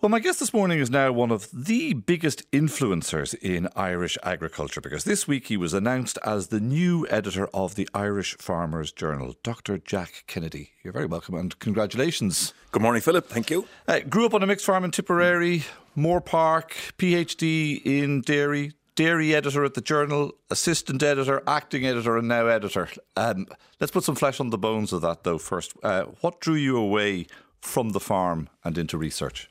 Well, my guest this morning is now one of the biggest influencers in Irish agriculture because this week he was announced as the new editor of the Irish Farmers Journal, Dr. Jack Kennedy. You're very welcome and congratulations. Good morning, Philip. Thank you. Uh, grew up on a mixed farm in Tipperary, Moorepark, PhD in dairy, dairy editor at the Journal, assistant editor, acting editor, and now editor. Um, let's put some flesh on the bones of that, though, first. Uh, what drew you away from the farm and into research?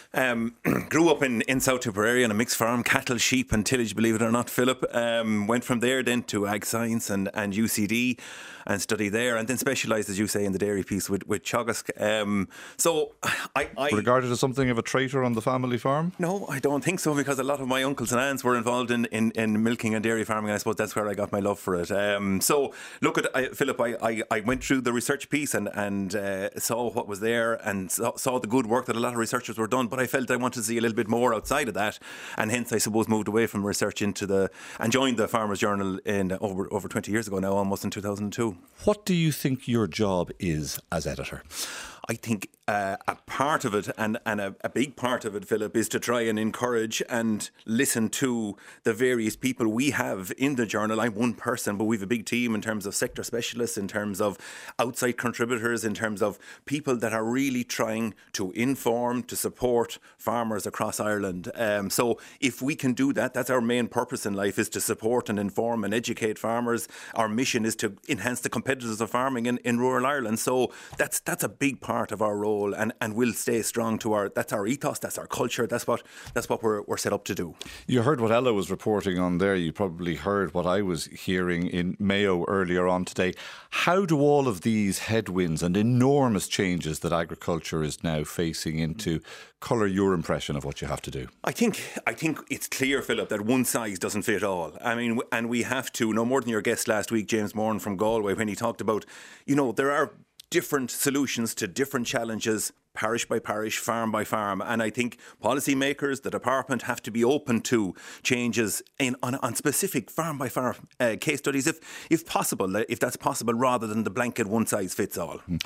Um, grew up in, in South Tipperary on a mixed farm, cattle, sheep, and tillage, believe it or not, Philip. Um, went from there then to Ag Science and, and UCD and studied there, and then specialised, as you say, in the dairy piece with, with Teagasc. Um, so I, I. Regarded as something of a traitor on the family farm? No, I don't think so, because a lot of my uncles and aunts were involved in, in, in milking and dairy farming, and I suppose that's where I got my love for it. Um, so, look at I, Philip, I, I, I, went through the research piece and, and uh, saw what was there and saw, saw the good work that a lot of researchers were done, but I felt I wanted to see a little bit more outside of that, and hence I suppose moved away from research into the and joined the Farmers Journal in over over 20 years ago now, almost in 2002. What do you think your job is as editor? I think uh, a part of it, and, and a, a, big part of it, Philip, is to try and encourage and listen to the various people we have in the journal. I'm one person, but we have a big team in terms of sector specialists, in terms of outside contributors, in terms of people that are really trying to inform, to support farmers across Ireland. Um, so if we can do that, that's our main purpose in life, is to support and inform and educate farmers. Our mission is to enhance the competitiveness of farming in, in rural Ireland. So that's that's a big part part of our role and, and we'll stay strong to our that's our ethos, that's our culture, that's what that's what we're, we're set up to do. You heard what Ella was reporting on there. You probably heard what I was hearing in Mayo earlier on today. How do all of these headwinds and enormous changes that agriculture is now facing into colour your impression of what you have to do? I think I think it's clear, Philip, that one size doesn't fit all. I mean, and we have to no more than your guest last week, James Moran from Galway, when he talked about, you know, there are different solutions to different challenges parish by parish, farm by farm. And I think policymakers, the department, have to be open to changes in, on, on specific farm by farm uh, case studies, if if possible, if that's possible, rather than the blanket one size fits all. Hmm.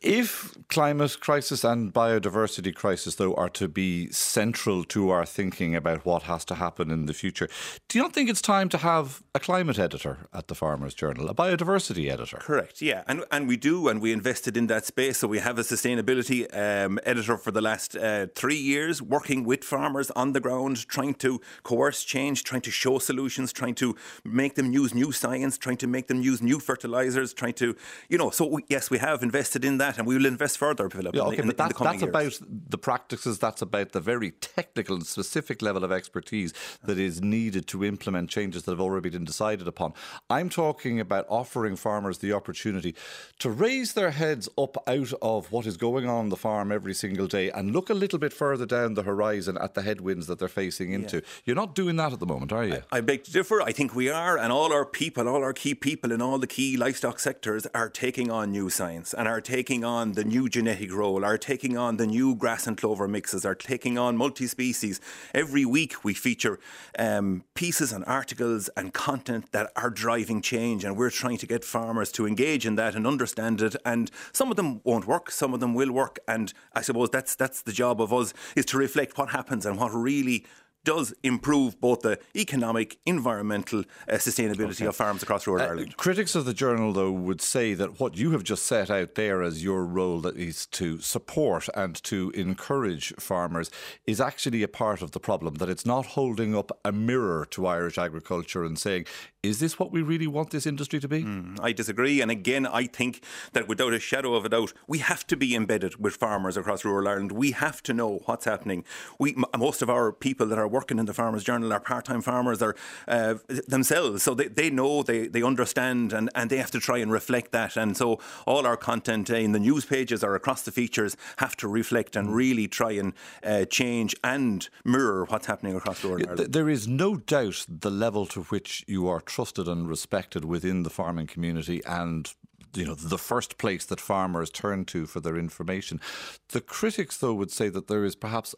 If climate crisis and biodiversity crisis, though, are to be central to our thinking about what has to happen in the future, do you not think it's time to have a climate editor at the Farmers Journal, a biodiversity editor? Correct. Yeah, and and we do, and we invested in that space. So we have a sustainability. Uh, um, editor for the last uh, three years, working with farmers on the ground, trying to coerce change, trying to show solutions, trying to make them use new science, trying to make them use new fertilizers, trying to, you know, so we, yes, we have invested in that and we will invest further, Philip. Yeah, okay, in, but that, that's years. about the practices, that's about the very technical and specific level of expertise that is needed to implement changes that have already been decided upon. I'm talking about offering farmers the opportunity to raise their heads up out of what is going on on the farm every single day and look a little bit further down the horizon at the headwinds that they're facing into. Yeah. You're not doing that at the moment, are you? I, I beg to differ. I think we are, and all our people, all our key people in all the key livestock sectors are taking on new science and are taking on the new genetic role, are taking on the new grass and clover mixes, are taking on multi species. Every week we feature um, pieces and articles and content that are driving change, and we're trying to get farmers to engage in that and understand it. And some of them won't work, some of them will work, and I suppose that's that's the job of us is to reflect what happens and what really does improve both the economic, environmental uh, sustainability okay. of farms across rural uh, Ireland. Critics of the journal, though, would say that what you have just set out there as your role that is to support and to encourage farmers is actually a part of the problem, that it's not holding up a mirror to Irish agriculture and saying, is this what we really want this industry to be? Mm, I disagree. And again, I think that without a shadow of a doubt, we have to be embedded with farmers across rural Ireland. We have to know what's happening. We, most of our people that are working in the Farmers Journal are part time farmers are, uh, themselves. So they, they know, they, they understand, and, and they have to try and reflect that. And so all our content in the news pages or across the features have to reflect and really try and uh, change and mirror what's happening across rural Ireland. There is no doubt the level to which you are trusted and respected within the farming community and you know the first place that farmers turn to for their information. The critics though would say that there is perhaps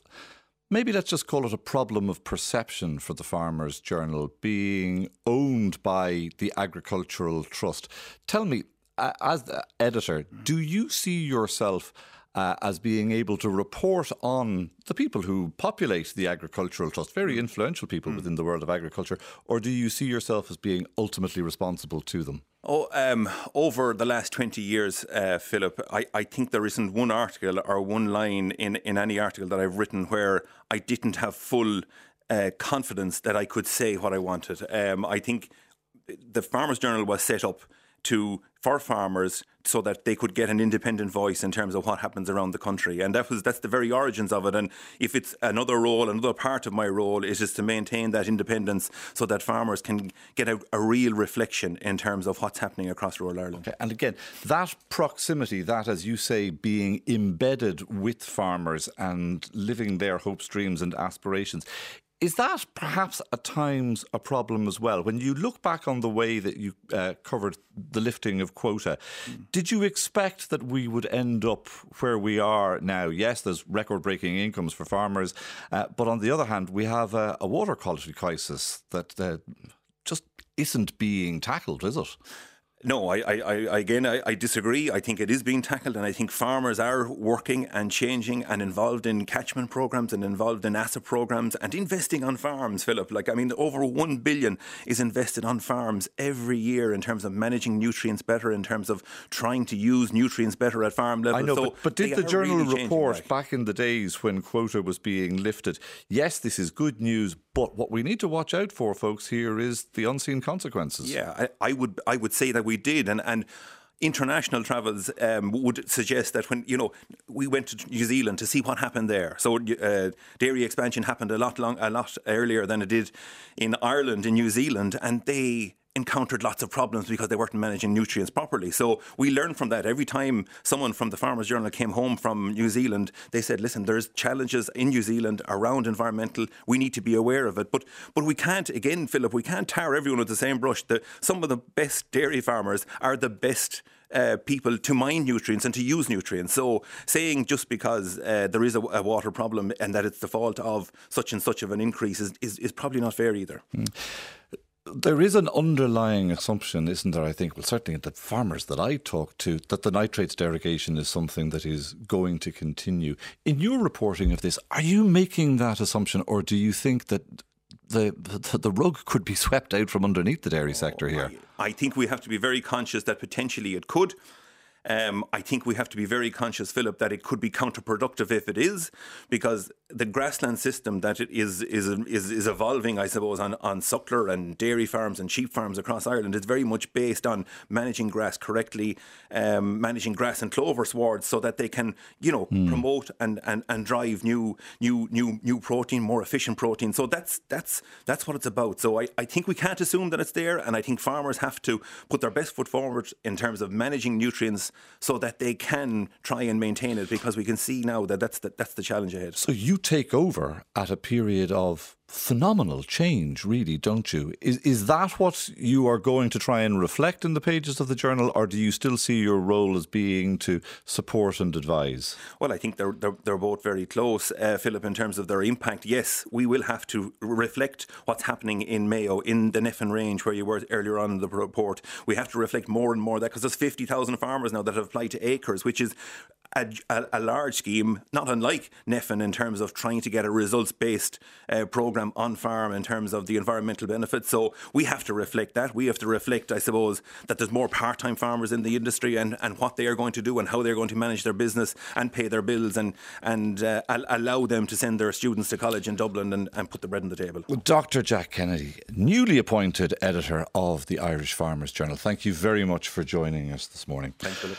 maybe let's just call it a problem of perception for the Farmers Journal being owned by the Agricultural Trust. Tell me as the editor, do you see yourself uh, as being able to report on the people who populate the agricultural trust, very Hmm. influential people within the world of agriculture, or do you see yourself as being ultimately responsible to them? Oh, um, over the last 20 years, uh, Philip, I, I think there isn't one article or one line in, in any article that I've written where I didn't have full uh, confidence that I could say what I wanted. Um, I think the Farmers Journal was set up to for farmers so that they could get an independent voice in terms of what happens around the country. And that was that's the very origins of it. And if it's another role another part of my role is just to maintain that independence so that farmers can get a, a real reflection in terms of what's happening across rural Ireland. Okay, and again, that proximity, that, as you say, being embedded with farmers and living their hopes, dreams, and aspirations, is that perhaps at times a problem as well? When you look back on the way that you uh, covered the lifting of quota, did you expect that we would end up where we are now? Yes, there's record breaking incomes for farmers, uh, but on the other hand, we have a, a water quality crisis that uh, just isn't being tackled, is it? No, I, I, I again, I, I disagree. I think it is being tackled, and I think farmers are working and changing and involved in catchment programs and involved in ASSAP programs and investing on farms. Philip, like I mean, over one billion is invested on farms every year in terms of managing nutrients better, in terms of trying to use nutrients better at farm level. I know, So but, but did the journal really report back. back in the days when quota was being lifted? Yes, this is good news, but what we need to watch out for, folks, here is the unseen consequences. Yeah, I, I would I would say that we did, and and international travels um, would suggest that when you know we went to New Zealand to see what happened there. So uh, dairy expansion happened a lot long a lot earlier than it did in Ireland in New Zealand, and they encountered lots of problems because they weren't managing nutrients properly. So we learned from that. Every time someone from the Farmers Journal came home from New Zealand, they said, "Listen, there's challenges in New Zealand around environmental. We need to be aware of it." But but we can't again, Philip. We can't tar everyone with the same brush. The, some of the best dairy farmers are the best. Uh, people to mine nutrients and to use nutrients. So saying just because uh, there is a, a water problem and that it's the fault of such and such of an increase is, is, is probably not fair either. There is an underlying assumption, isn't there? I think, well, certainly the farmers that I talk to, that the nitrates derogation is something that is going to continue. In your reporting of this, are you making that assumption, or do you think that the the, the rug could be swept out from underneath the dairy sector oh, here? I think we have to be very conscious that potentially it could. Um, I think we have to be very conscious, Philip, that it could be counterproductive if it is, because the grassland system that it is is is, is evolving, I suppose, on, on suckler and dairy farms and sheep farms across Ireland is very much based on managing grass correctly, um, managing grass and clover swards, so that they can, you know, promote and, and, and drive new new new new protein, more efficient protein. So that's that's that's what it's about. So I, I think we can't assume that it's there, and I think farmers have to put their best foot forward in terms of managing nutrients so that they can try and maintain it because we can see now that that's the, that's the challenge ahead. So you take over at a period of phenomenal change, really, don't you? Is is that what you are going to try and reflect in the pages of the journal, or do you still see your role as being to support and advise? Well, I think they're they're, they're both very close, uh, Philip, in terms of their impact. Yes, we will have to reflect what's happening in Mayo, in the Nephin range, where you were earlier on in the report. We have to reflect more and more that because there's 50,000 farmers now that have applied to ACRES, which is a, a, a large scheme, not unlike Nephin in terms of trying to get a results based uh, programme on farm in terms of the environmental benefits. So we have to reflect that. We have to reflect, I suppose, that there's more part time farmers in the industry and, and what they are going to do and how they're going to manage their business and pay their bills and, and uh, al- allow them to send their students to college in Dublin and, and put the bread on the table. Dr. Jack Kennedy, newly appointed editor of the Irish Farmers Journal, thank you very much for joining us this morning. Thanks, Philip.